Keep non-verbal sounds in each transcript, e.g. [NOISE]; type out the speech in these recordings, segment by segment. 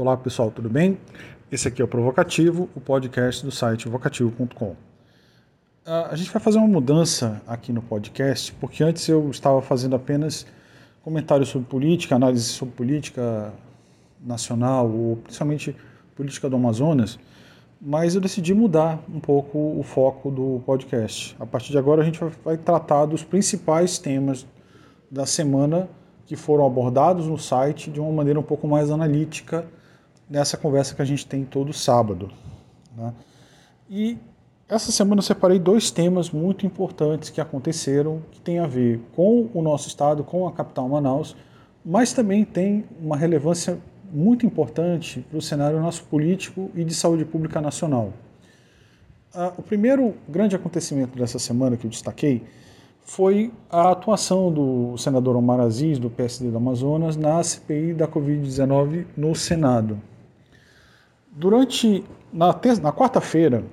Olá pessoal, tudo bem? Esse aqui é o Provocativo, o podcast do site vocativo.com. Ah, a gente vai fazer uma mudança aqui no podcast, porque antes eu estava fazendo apenas comentários sobre política, análise sobre política nacional, ou principalmente política do Amazonas, mas eu decidi mudar um pouco o foco do podcast. A partir de agora a gente vai tratar dos principais temas da semana que foram abordados no site de uma maneira um pouco mais analítica nessa conversa que a gente tem todo sábado. Né? E essa semana eu separei dois temas muito importantes que aconteceram, que tem a ver com o nosso estado, com a capital Manaus, mas também tem uma relevância muito importante para o cenário nosso político e de saúde pública nacional. Ah, o primeiro grande acontecimento dessa semana que eu destaquei foi a atuação do senador Omar Aziz, do PSD do Amazonas, na CPI da Covid-19 no Senado. Durante, na, na quarta-feira,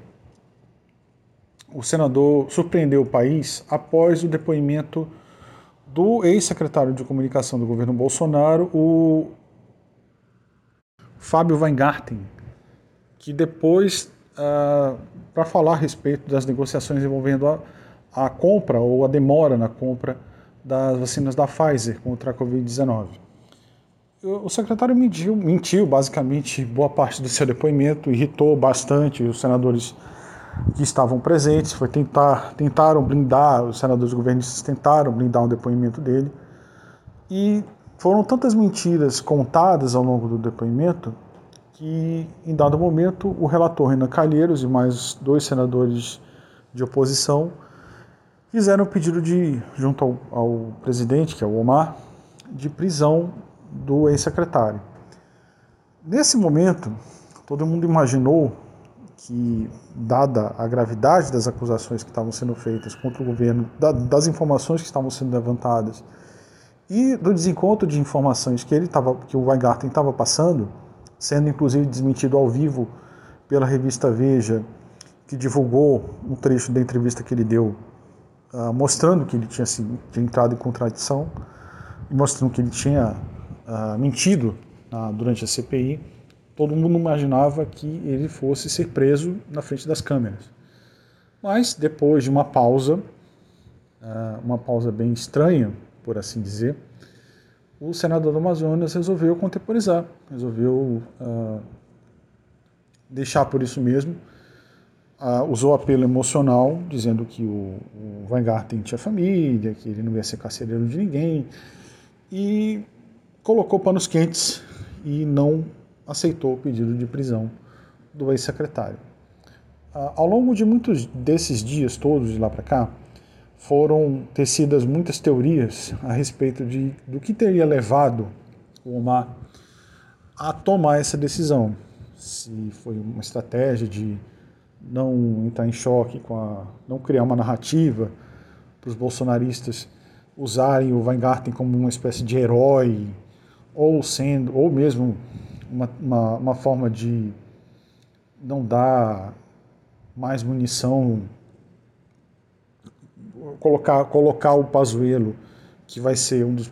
o senador surpreendeu o país após o depoimento do ex-secretário de comunicação do governo Bolsonaro, o Fábio Weingarten, que depois, uh, ah, para falar a respeito das negociações envolvendo a, a compra ou a demora na compra das vacinas da Pfizer contra a Covid-19. O secretário mentiu, mentiu basicamente boa parte do seu depoimento, irritou bastante os senadores que estavam presentes, foi tentar, tentaram blindar, os senadores governistas tentaram blindar o depoimento dele, e foram tantas mentiras contadas ao longo do depoimento que, em dado momento, o relator Renan Calheiros e mais dois senadores de oposição fizeram o pedido de, junto ao, ao presidente, que é o Omar, de prisão do ex-secretário. Nesse momento, todo mundo imaginou que, dada a gravidade das acusações que estavam sendo feitas contra o governo, das informações que estavam sendo levantadas e do desencontro de informações que ele tava, que o Weingarten estava passando, sendo inclusive desmentido ao vivo pela revista Veja, que divulgou um trecho da entrevista que ele deu uh, mostrando que ele tinha, assim, tinha entrado em contradição mostrando que ele tinha uh, mentido uh, durante a CPI, todo mundo imaginava que ele fosse ser preso na frente das câmeras. Mas depois de uma pausa, uma pausa bem estranha, por assim dizer, o senador do Amazonas resolveu contemporizar, resolveu deixar por isso mesmo uh, usou apelo emocional, dizendo que o, o Weingarten tinha família, que ele não ia ser carcereiro de ninguém, e colocou panos quentes e não aceitou o pedido de prisão do ex-secretário. Ao longo de muitos desses dias todos de lá para cá, foram tecidas muitas teorias a respeito de, do que teria levado o Omar a tomar essa decisão. Se foi uma estratégia de não entrar em choque com a. não criar uma narrativa para os bolsonaristas usarem o Weingarten como uma espécie de herói, ou sendo, ou mesmo uma, uma, uma forma de não dar mais munição, colocar, colocar o Pazuello, que vai ser um dos,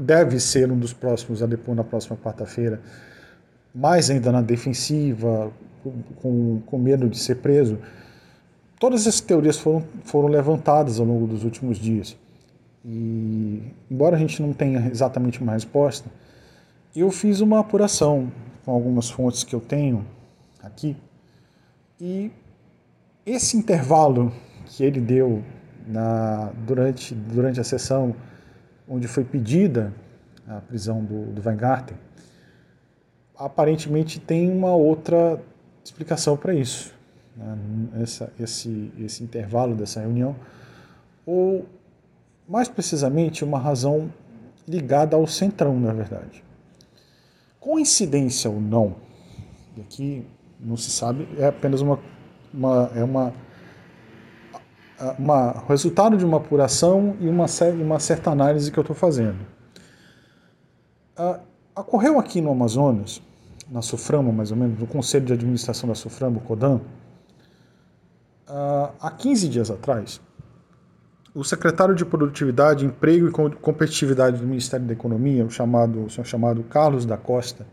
deve ser um dos próximos a depor na próxima quarta-feira, mais ainda na defensiva, com, com medo de ser preso. Todas essas teorias foram, foram levantadas ao longo dos últimos dias. E, embora a gente não tenha exatamente uma resposta, eu fiz uma apuração com algumas fontes que eu tenho aqui. E esse intervalo que ele deu na, durante, durante a sessão onde foi pedida a prisão do, do Weingarten, aparentemente tem uma outra explicação para isso, né? Essa, esse, esse intervalo dessa reunião, ou mais precisamente uma razão ligada ao centrão, na verdade. Coincidência ou não, e aqui não se sabe, é apenas uma, uma é uma, uma resultado de uma apuração e uma, uma certa análise que eu estou fazendo. Uh, ocorreu aqui no Amazonas na Suframo, mais ou menos, no Conselho de Administração da Suframo, CODAM, ah, há 15 dias atrás, o secretário de Produtividade, Emprego e Competitividade do Ministério da Economia, o, chamado, o senhor chamado Carlos da Costa,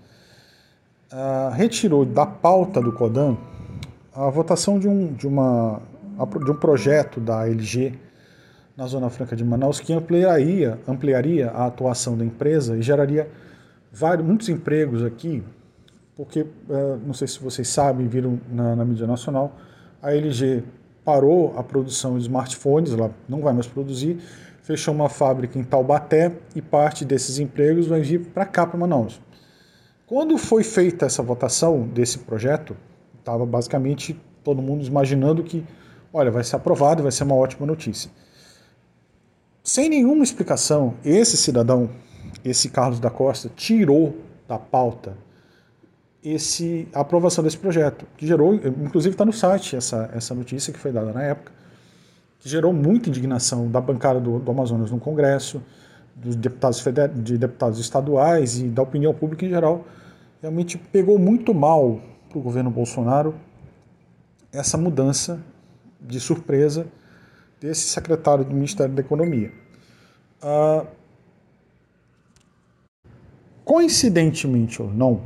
uh, retirou da pauta do CODAN a votação de um, de, uma, de um projeto da LG na Zona Franca de Manaus que ampliaria, ampliaria a atuação da empresa e geraria vários, muitos empregos aqui, porque, uh, não sei se vocês sabem, viram na, na mídia nacional, a LG parou a produção de smartphones, ela não vai mais produzir, fechou uma fábrica em Taubaté e parte desses empregos vai vir para cá, para Manaus. Quando foi feita essa votação desse projeto, estava basicamente todo mundo imaginando que, olha, vai ser aprovado, vai ser uma ótima notícia. Sem nenhuma explicação, esse cidadão, esse Carlos da Costa, tirou da pauta esse, a aprovação desse projeto, que gerou, inclusive está no site essa, essa notícia que foi dada na época, que gerou muita indignação da bancada do, do Amazonas no Congresso, dos deputados feder, de deputados estaduais e da opinião pública em geral. Realmente pegou muito mal para o governo Bolsonaro essa mudança de surpresa desse secretário do Ministério da Economia. Ah, coincidentemente ou não,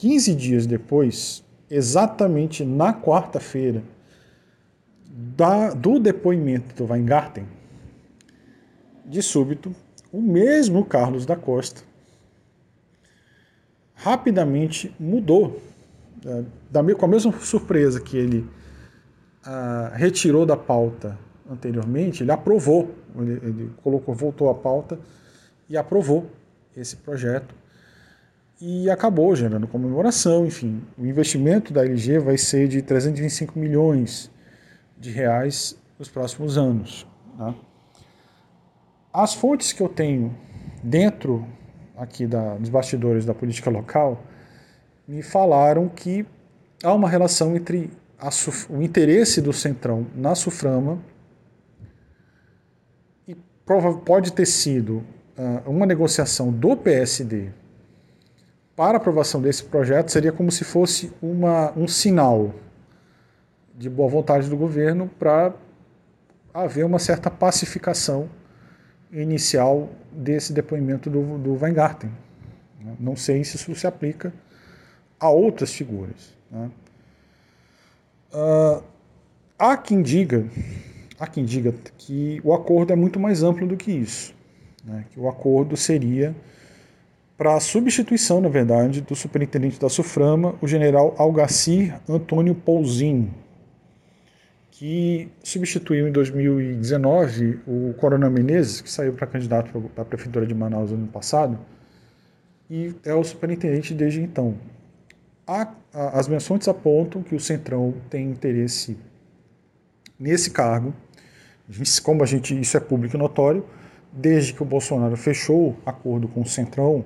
15 dias depois, exatamente na quarta-feira, do depoimento do Weingarten, de súbito, o mesmo Carlos da Costa rapidamente mudou, da, com a mesma surpresa que ele ah, retirou da pauta anteriormente, ele aprovou, ele, ele colocou, voltou à pauta e aprovou esse projeto e acabou gerando comemoração, enfim. O investimento da LG vai ser de 325 milhões de reais nos próximos anos. Né? As fontes que eu tenho dentro aqui da, dos bastidores da política local me falaram que há uma relação entre a, o interesse do Centrão na Suframa e prova, pode ter sido uh, uma negociação do PSD para aprovação desse projeto seria como se fosse uma, um sinal de boa vontade do governo para haver uma certa pacificação inicial desse depoimento do, do Weingarten. Não sei se isso se aplica a outras figuras. Né? Uh, há quem diga, há quem diga que o acordo é muito mais amplo do que isso, né? que o acordo seria para a substituição, na verdade, do superintendente da SUFRAMA, o general Algacir Antônio Pouzin, que substituiu em 2019 o Coronel Menezes, que saiu para candidato para a Prefeitura de Manaus ano passado, e é o superintendente desde então. as menções apontam que o Centrão tem interesse nesse cargo, como a gente, isso é público e notório, desde que o Bolsonaro fechou acordo com o Centrão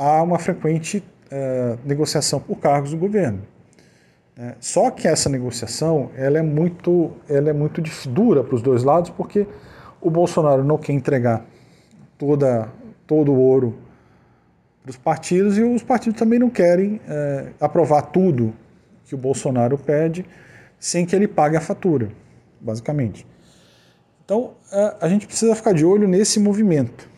há uma frequente uh, negociação por cargos do governo. É, só que essa negociação ela é muito, ela é muito dura para os dois lados, porque o Bolsonaro não quer entregar toda, todo o ouro para os partidos e os partidos também não querem é, aprovar tudo que o Bolsonaro pede sem que ele pague a fatura, basicamente. Então é, a gente precisa ficar de olho nesse movimento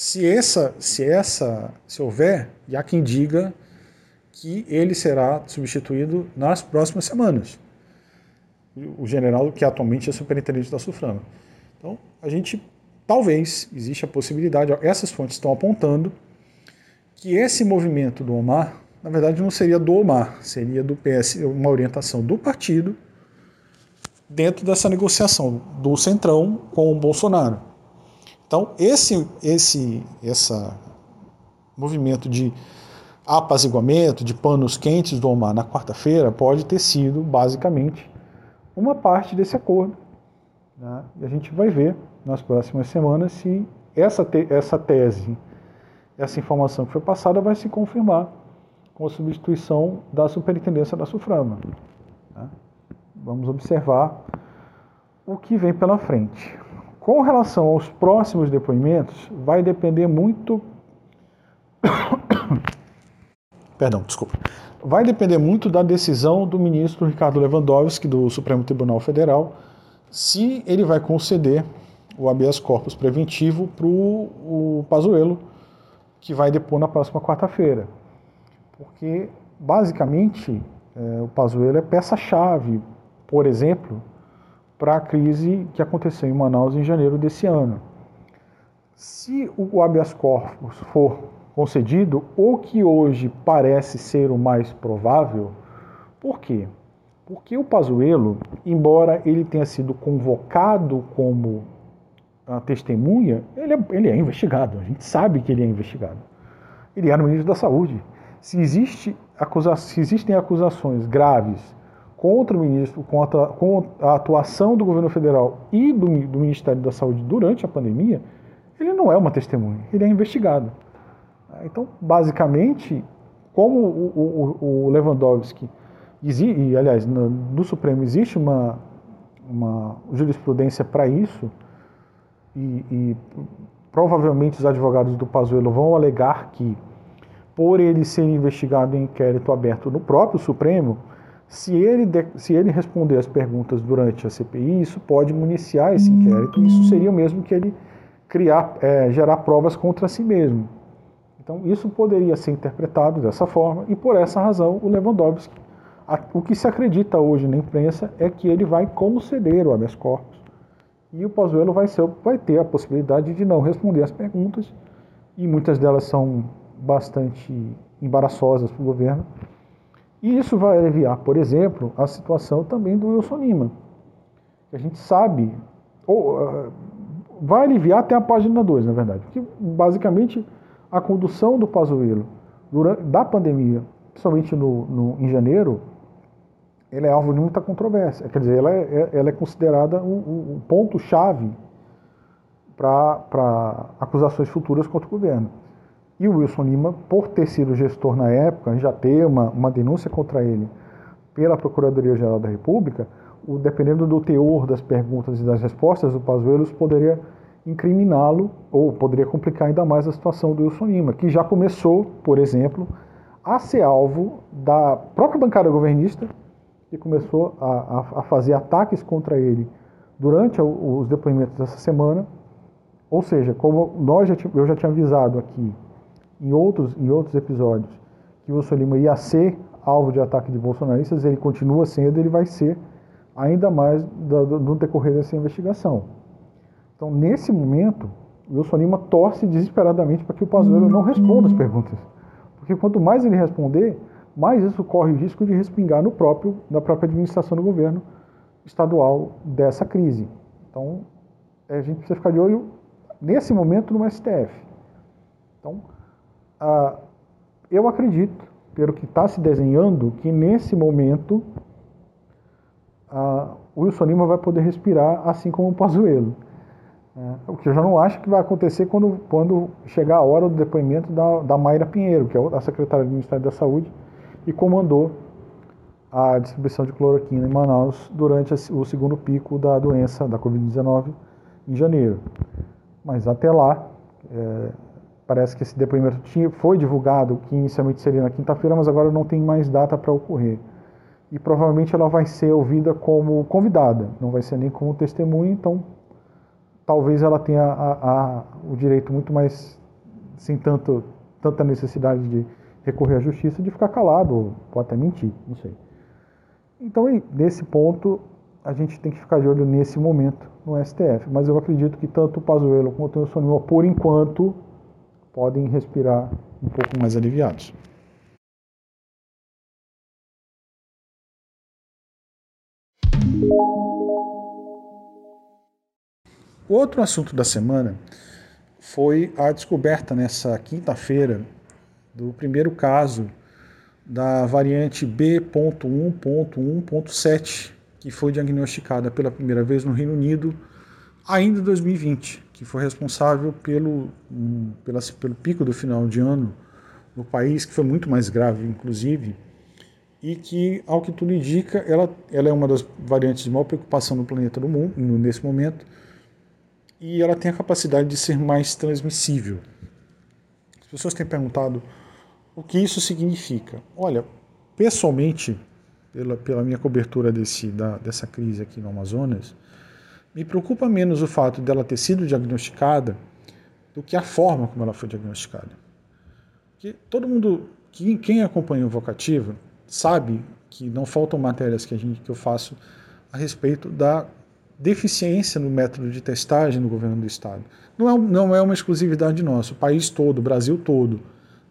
se essa, se essa, se houver, e há quem diga que ele será substituído nas próximas semanas. O general que atualmente é superintendente da Suframa. Então, a gente talvez existe a possibilidade, essas fontes estão apontando que esse movimento do Omar, na verdade, não seria do Omar, seria do PS, uma orientação do partido dentro dessa negociação do Centrão com o Bolsonaro. Então, esse, esse essa movimento de apaziguamento, de panos quentes do Omar na quarta-feira, pode ter sido, basicamente, uma parte desse acordo. Né? E a gente vai ver nas próximas semanas se essa, te essa tese, essa informação que foi passada vai se confirmar com a substituição da superintendência da SUFRAMA. Né? Vamos observar o que vem pela frente. Com relação aos próximos depoimentos, vai depender muito. [COUGHS] Perdão, desculpa. Vai depender muito da decisão do ministro Ricardo Lewandowski, do Supremo Tribunal Federal, se ele vai conceder o habeas corpus preventivo para o Pazuello, que vai depor na próxima quarta-feira. porque basicamente é, o Pazuello é peça-chave, por exemplo, para a crise que aconteceu em Manaus em janeiro desse ano. Se o habeas corpus for concedido, o que hoje parece ser o mais provável, por quê? Porque o Pazuello, embora ele tenha sido convocado como a testemunha, ele é, ele é investigado. A gente sabe que ele é investigado. Ele era ministro da Saúde. Se, existe acusa, se existem acusações graves contra o ministro, contra, a atuação do governo federal e do, do Ministério da Saúde durante a pandemia, ele não é uma testemunha, ele é investigado. Então, basicamente, como o, o, o Lewandowski e, aliás, no, no, Supremo existe uma, uma jurisprudência para isso, e, e, provavelmente os advogados do Pazuello vão alegar que, por ele ser investigado em inquérito aberto no próprio Supremo, se ele, de, se ele responder as perguntas durante a CPI, isso pode municiar esse inquérito, isso seria o mesmo que ele criar, é, gerar provas contra si mesmo. Então, isso poderia ser interpretado dessa forma, e por essa razão o Lewandowski o que se acredita hoje na imprensa é que ele vai conceder o habeas corpus e o Pazuello vai, ser, vai ter a possibilidade de não responder as perguntas e muitas delas são bastante embaraçosas para o governo. E isso vai aliviar, por exemplo, a situação também do Wilson Lima. A gente sabe, ou uh, vai aliviar até a página 2, na verdade. Que basicamente a condução do Pazuello durante, da pandemia, principalmente no, no, em janeiro, ela é alvo de muita controvérsia. Quer dizer, ela é, é ela é considerada um, um ponto-chave para acusações futuras contra o governo. E o Wilson Lima, por ter sido gestor na época, já ter uma, uma denúncia contra ele pela Procuradoria-Geral da República, o, dependendo do teor das perguntas e das respostas do Pazuello, poderia incriminá-lo ou poderia complicar ainda mais a situação do Wilson Lima, que já começou, por exemplo, a ser alvo da própria bancada governista que começou a, a, fazer ataques contra ele durante os depoimentos dessa semana. Ou seja, como nós já, eu já tinha avisado aqui em outros, em outros episódios que o Lima ia ser alvo de ataque de bolsonaristas, ele continua sendo, ele vai ser ainda mais no decorrer dessa investigação. Então, nesse momento, o Wilson Lima torce desesperadamente para que o Pazuello não responda as perguntas. Porque quanto mais ele responder, mais isso corre o risco de respingar no próprio, na própria administração do governo estadual dessa crise. Então, é, a gente precisa ficar de olho, nesse momento, no STF. Então, ah, eu acredito, pelo que está se desenhando, que nesse momento ah, o Wilson Lima vai poder respirar, assim como o Pazuello. É, o que eu já não acho que vai acontecer quando, quando chegar a hora do depoimento da, da Mayra Pinheiro, que é a secretária do Ministério da Saúde, e comandou a distribuição de cloroquina em Manaus durante o segundo pico da doença da Covid-19 em janeiro. Mas até lá, é, parece que esse depoimento tinha, foi divulgado, que inicialmente seria na quinta-feira, mas agora não tem mais data para ocorrer. E provavelmente ela vai ser ouvida como convidada, não vai ser nem como testemunha, então talvez ela tenha a, a, o direito muito mais, sem tanto, tanta necessidade de recorrer à justiça de ficar calado, ou até mentir, não sei. Então, nesse ponto, a gente tem que ficar de olho nesse momento no STF. Mas eu acredito que tanto o Pazuello quanto o Lima, por enquanto, podem respirar um pouco mais aliviados. O outro assunto da semana foi a descoberta nessa quinta-feira do primeiro caso da variante B.1.1.7, que foi diagnosticada pela primeira vez no Reino Unido ainda em 2020, que foi responsável pelo, um, pela, pelo pico do final de ano no país, que foi muito mais grave, inclusive, e que, ao que tudo indica, ela, ela é uma das variantes de maior preocupação no planeta no mundo, nesse momento, e ela tem a capacidade de ser mais transmissível. As pessoas têm perguntado o que isso significa? Olha, pessoalmente, pela, pela minha cobertura desse, da, dessa crise aqui no Amazonas, me preocupa menos o fato dela ter sido diagnosticada do que a forma como ela foi diagnosticada. Porque todo mundo quem, quem acompanha o Vocativo sabe que não faltam matérias que, a gente, que eu faço a respeito da deficiência no método de testagem no governo do Estado. Não é, não é uma exclusividade nossa, o país todo, o Brasil todo,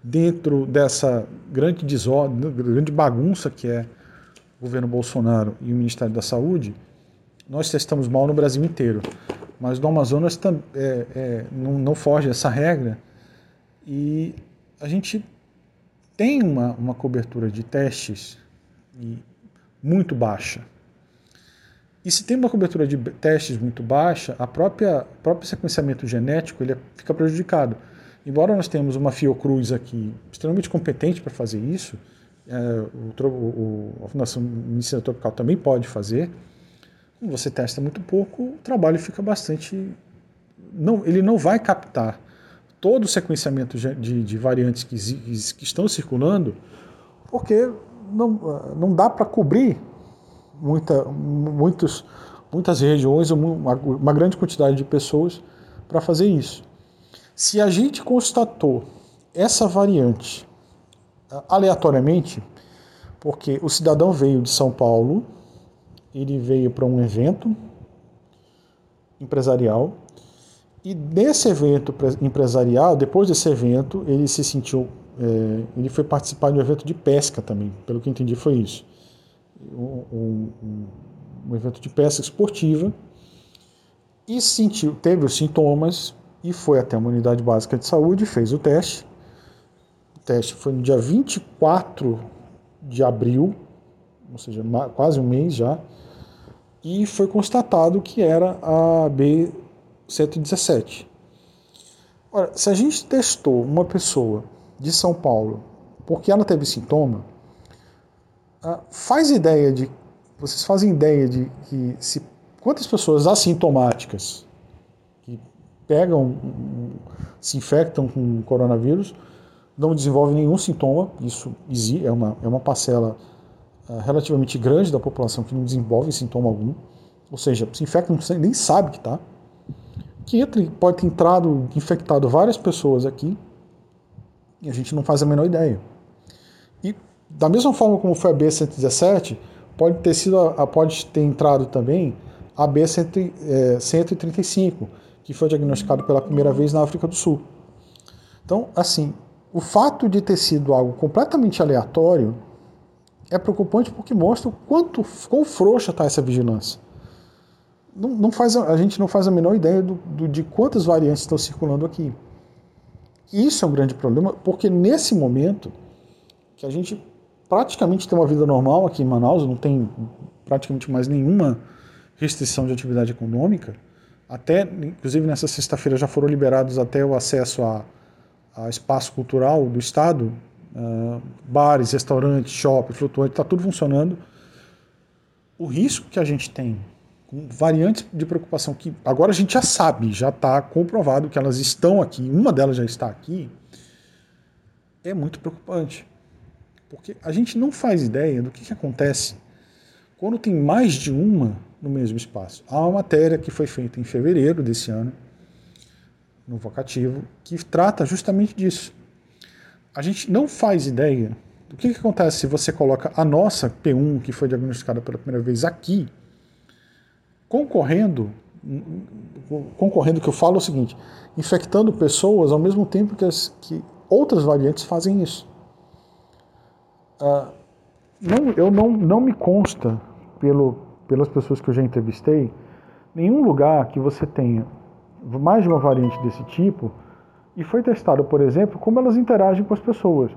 dentro dessa grande desordem, grande bagunça que é o governo Bolsonaro e o Ministério da Saúde, nós testamos mal no Brasil inteiro. Mas no Amazonas é, é, não, não foge essa regra e a gente tem uma, uma cobertura de testes muito baixa. E se tem uma cobertura de testes muito baixa, a própria próprio sequenciamento genético ele fica prejudicado. Embora nós tenhamos uma Fiocruz aqui extremamente competente para fazer isso, é, o, o, a Fundação Medicina Tropical também pode fazer. Você testa muito pouco, o trabalho fica bastante. Não, ele não vai captar todo o sequenciamento de, de variantes que, que estão circulando, porque não, não dá para cobrir muita, muitos, muitas regiões, uma, uma grande quantidade de pessoas para fazer isso. Se a gente constatou essa variante aleatoriamente, porque o cidadão veio de São Paulo, ele veio para um evento empresarial, e nesse evento empresarial, depois desse evento, ele se sentiu, é, ele foi participar de um evento de pesca também, pelo que entendi foi isso um, um, um evento de pesca esportiva e sentiu, teve os sintomas e foi até uma unidade básica de saúde, fez o teste. O teste foi no dia 24 de abril, ou seja, quase um mês já, e foi constatado que era a B117. Ora, se a gente testou uma pessoa de São Paulo porque ela teve sintoma, ah, faz ideia de. Vocês fazem ideia de que se quantas pessoas assintomáticas que pegam, se infectam com coronavírus, não desenvolvem nenhum sintoma, isso é uma, é uma parcela relativamente grande da população que não desenvolve sintoma algum, ou seja, se infecta, nem sabe que está, que pode ter entrado, infectado várias pessoas aqui, e a gente não faz a menor ideia. E da mesma forma como foi a B117, pode ter sido pode ter entrado também a B135, que foi diagnosticado pela primeira vez na África do Sul. Então, assim, o fato de ter sido algo completamente aleatório é preocupante porque mostra o quanto quão frouxa está essa vigilância. Não, não, faz, a gente não faz a menor ideia do, do, de quantas variantes estão circulando aqui. Isso é um grande problema, porque nesse momento que a gente praticamente tem uma vida normal aqui em Manaus, não tem praticamente mais nenhuma restrição de atividade econômica. Até, inclusive nessa sexta-feira já foram liberados até o acesso a, a espaço cultural do estado, uh, bares, restaurantes, shopping, flutuante, está tudo funcionando. O risco que a gente tem com variantes de preocupação que agora a gente já sabe, já está comprovado que elas estão aqui, uma delas já está aqui, é muito preocupante. Porque a gente não faz ideia do que, que acontece quando tem mais de uma no mesmo espaço. Há uma matéria que foi feita em fevereiro desse ano, no vocativo, que trata justamente disso. A gente não faz ideia do que, que acontece se você coloca a nossa P1, que foi diagnosticada pela primeira vez aqui, concorrendo, concorrendo que eu falo é o seguinte, infectando pessoas ao mesmo tempo que, as, que outras variantes fazem isso. Uh, não, eu não, não me consta, pelo, pelas pessoas que eu já entrevistei, nenhum lugar que você tenha mais de uma variante desse tipo e foi testado, por exemplo, como elas interagem com as pessoas.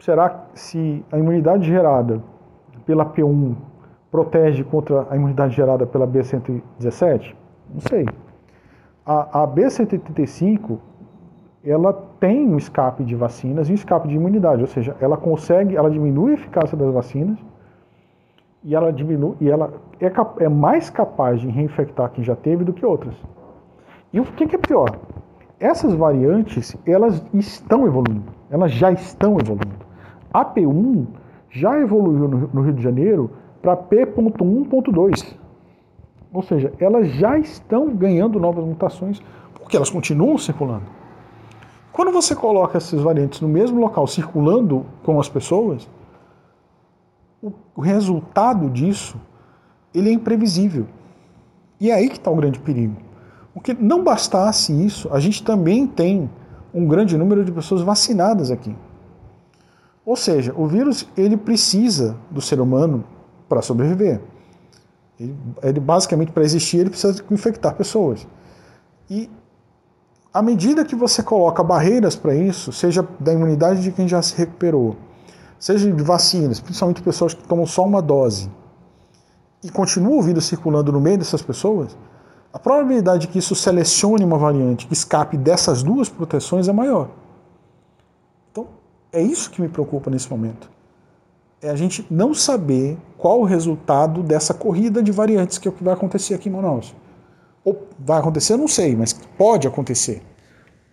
Será se a imunidade gerada pela P1 protege contra a imunidade gerada pela B117? Não sei. A, a B135 ela tem um escape de vacinas e um escape de imunidade, ou seja, ela consegue, ela diminui a eficácia das vacinas e ela diminui e ela é, é mais capaz de reinfectar quem já teve do que outras. E o que, que é pior? Essas variantes, elas estão evoluindo, elas já estão evoluindo. A P1 já evoluiu no, Rio de Janeiro para P.1.2. Ou seja, elas já estão ganhando novas mutações porque elas continuam circulando. Quando você coloca essas variantes no mesmo local, circulando com as pessoas, o resultado disso ele é imprevisível. E é aí que está o grande perigo. Porque não bastasse isso, a gente também tem um grande número de pessoas vacinadas aqui. Ou seja, o vírus ele precisa do ser humano para sobreviver. Ele, ele basicamente para existir ele precisa infectar pessoas. E à medida que você coloca barreiras para isso, seja da imunidade de quem já se recuperou, seja de vacinas, principalmente pessoas que tomam só uma dose, e continua o vírus circulando no meio dessas pessoas, a probabilidade de que isso selecione uma variante que escape dessas duas proteções é maior. Então, é isso que me preocupa nesse momento. É a gente não saber qual o resultado dessa corrida de variantes que é o que vai acontecer aqui em Manaus. Ou vai acontecer, eu não sei, mas pode acontecer.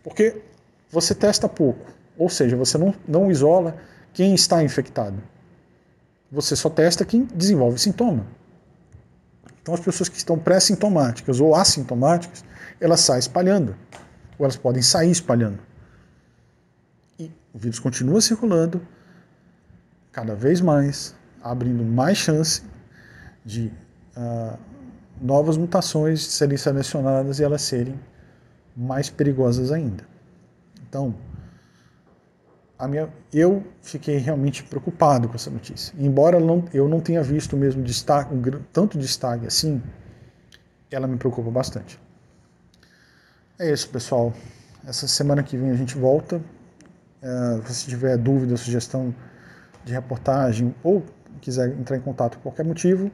Porque você testa pouco. Ou seja, você não, não isola quem está infectado. Você só testa quem desenvolve sintoma. Então as pessoas que estão pré-sintomáticas ou assintomáticas, elas saem espalhando. Ou elas podem sair espalhando. E o vírus continua circulando cada vez mais, abrindo mais chance de uh, novas mutações serem selecionadas e elas serem mais perigosas ainda. Então, a minha, eu fiquei realmente preocupado com essa notícia. Embora eu não tenha visto mesmo destaque, um, tanto destaque assim, ela me preocupa bastante. É isso, pessoal. Essa semana que vem a gente volta. É, se tiver dúvida, sugestão de reportagem ou quiser entrar em contato por qualquer motivo,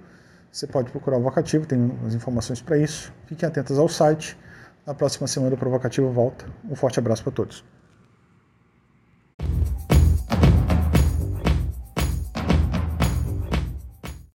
você pode procurar o Vocativo, tem as informações para isso. Fiquem atentos ao site. Na próxima semana o Provocativo volta. Um forte abraço para todos.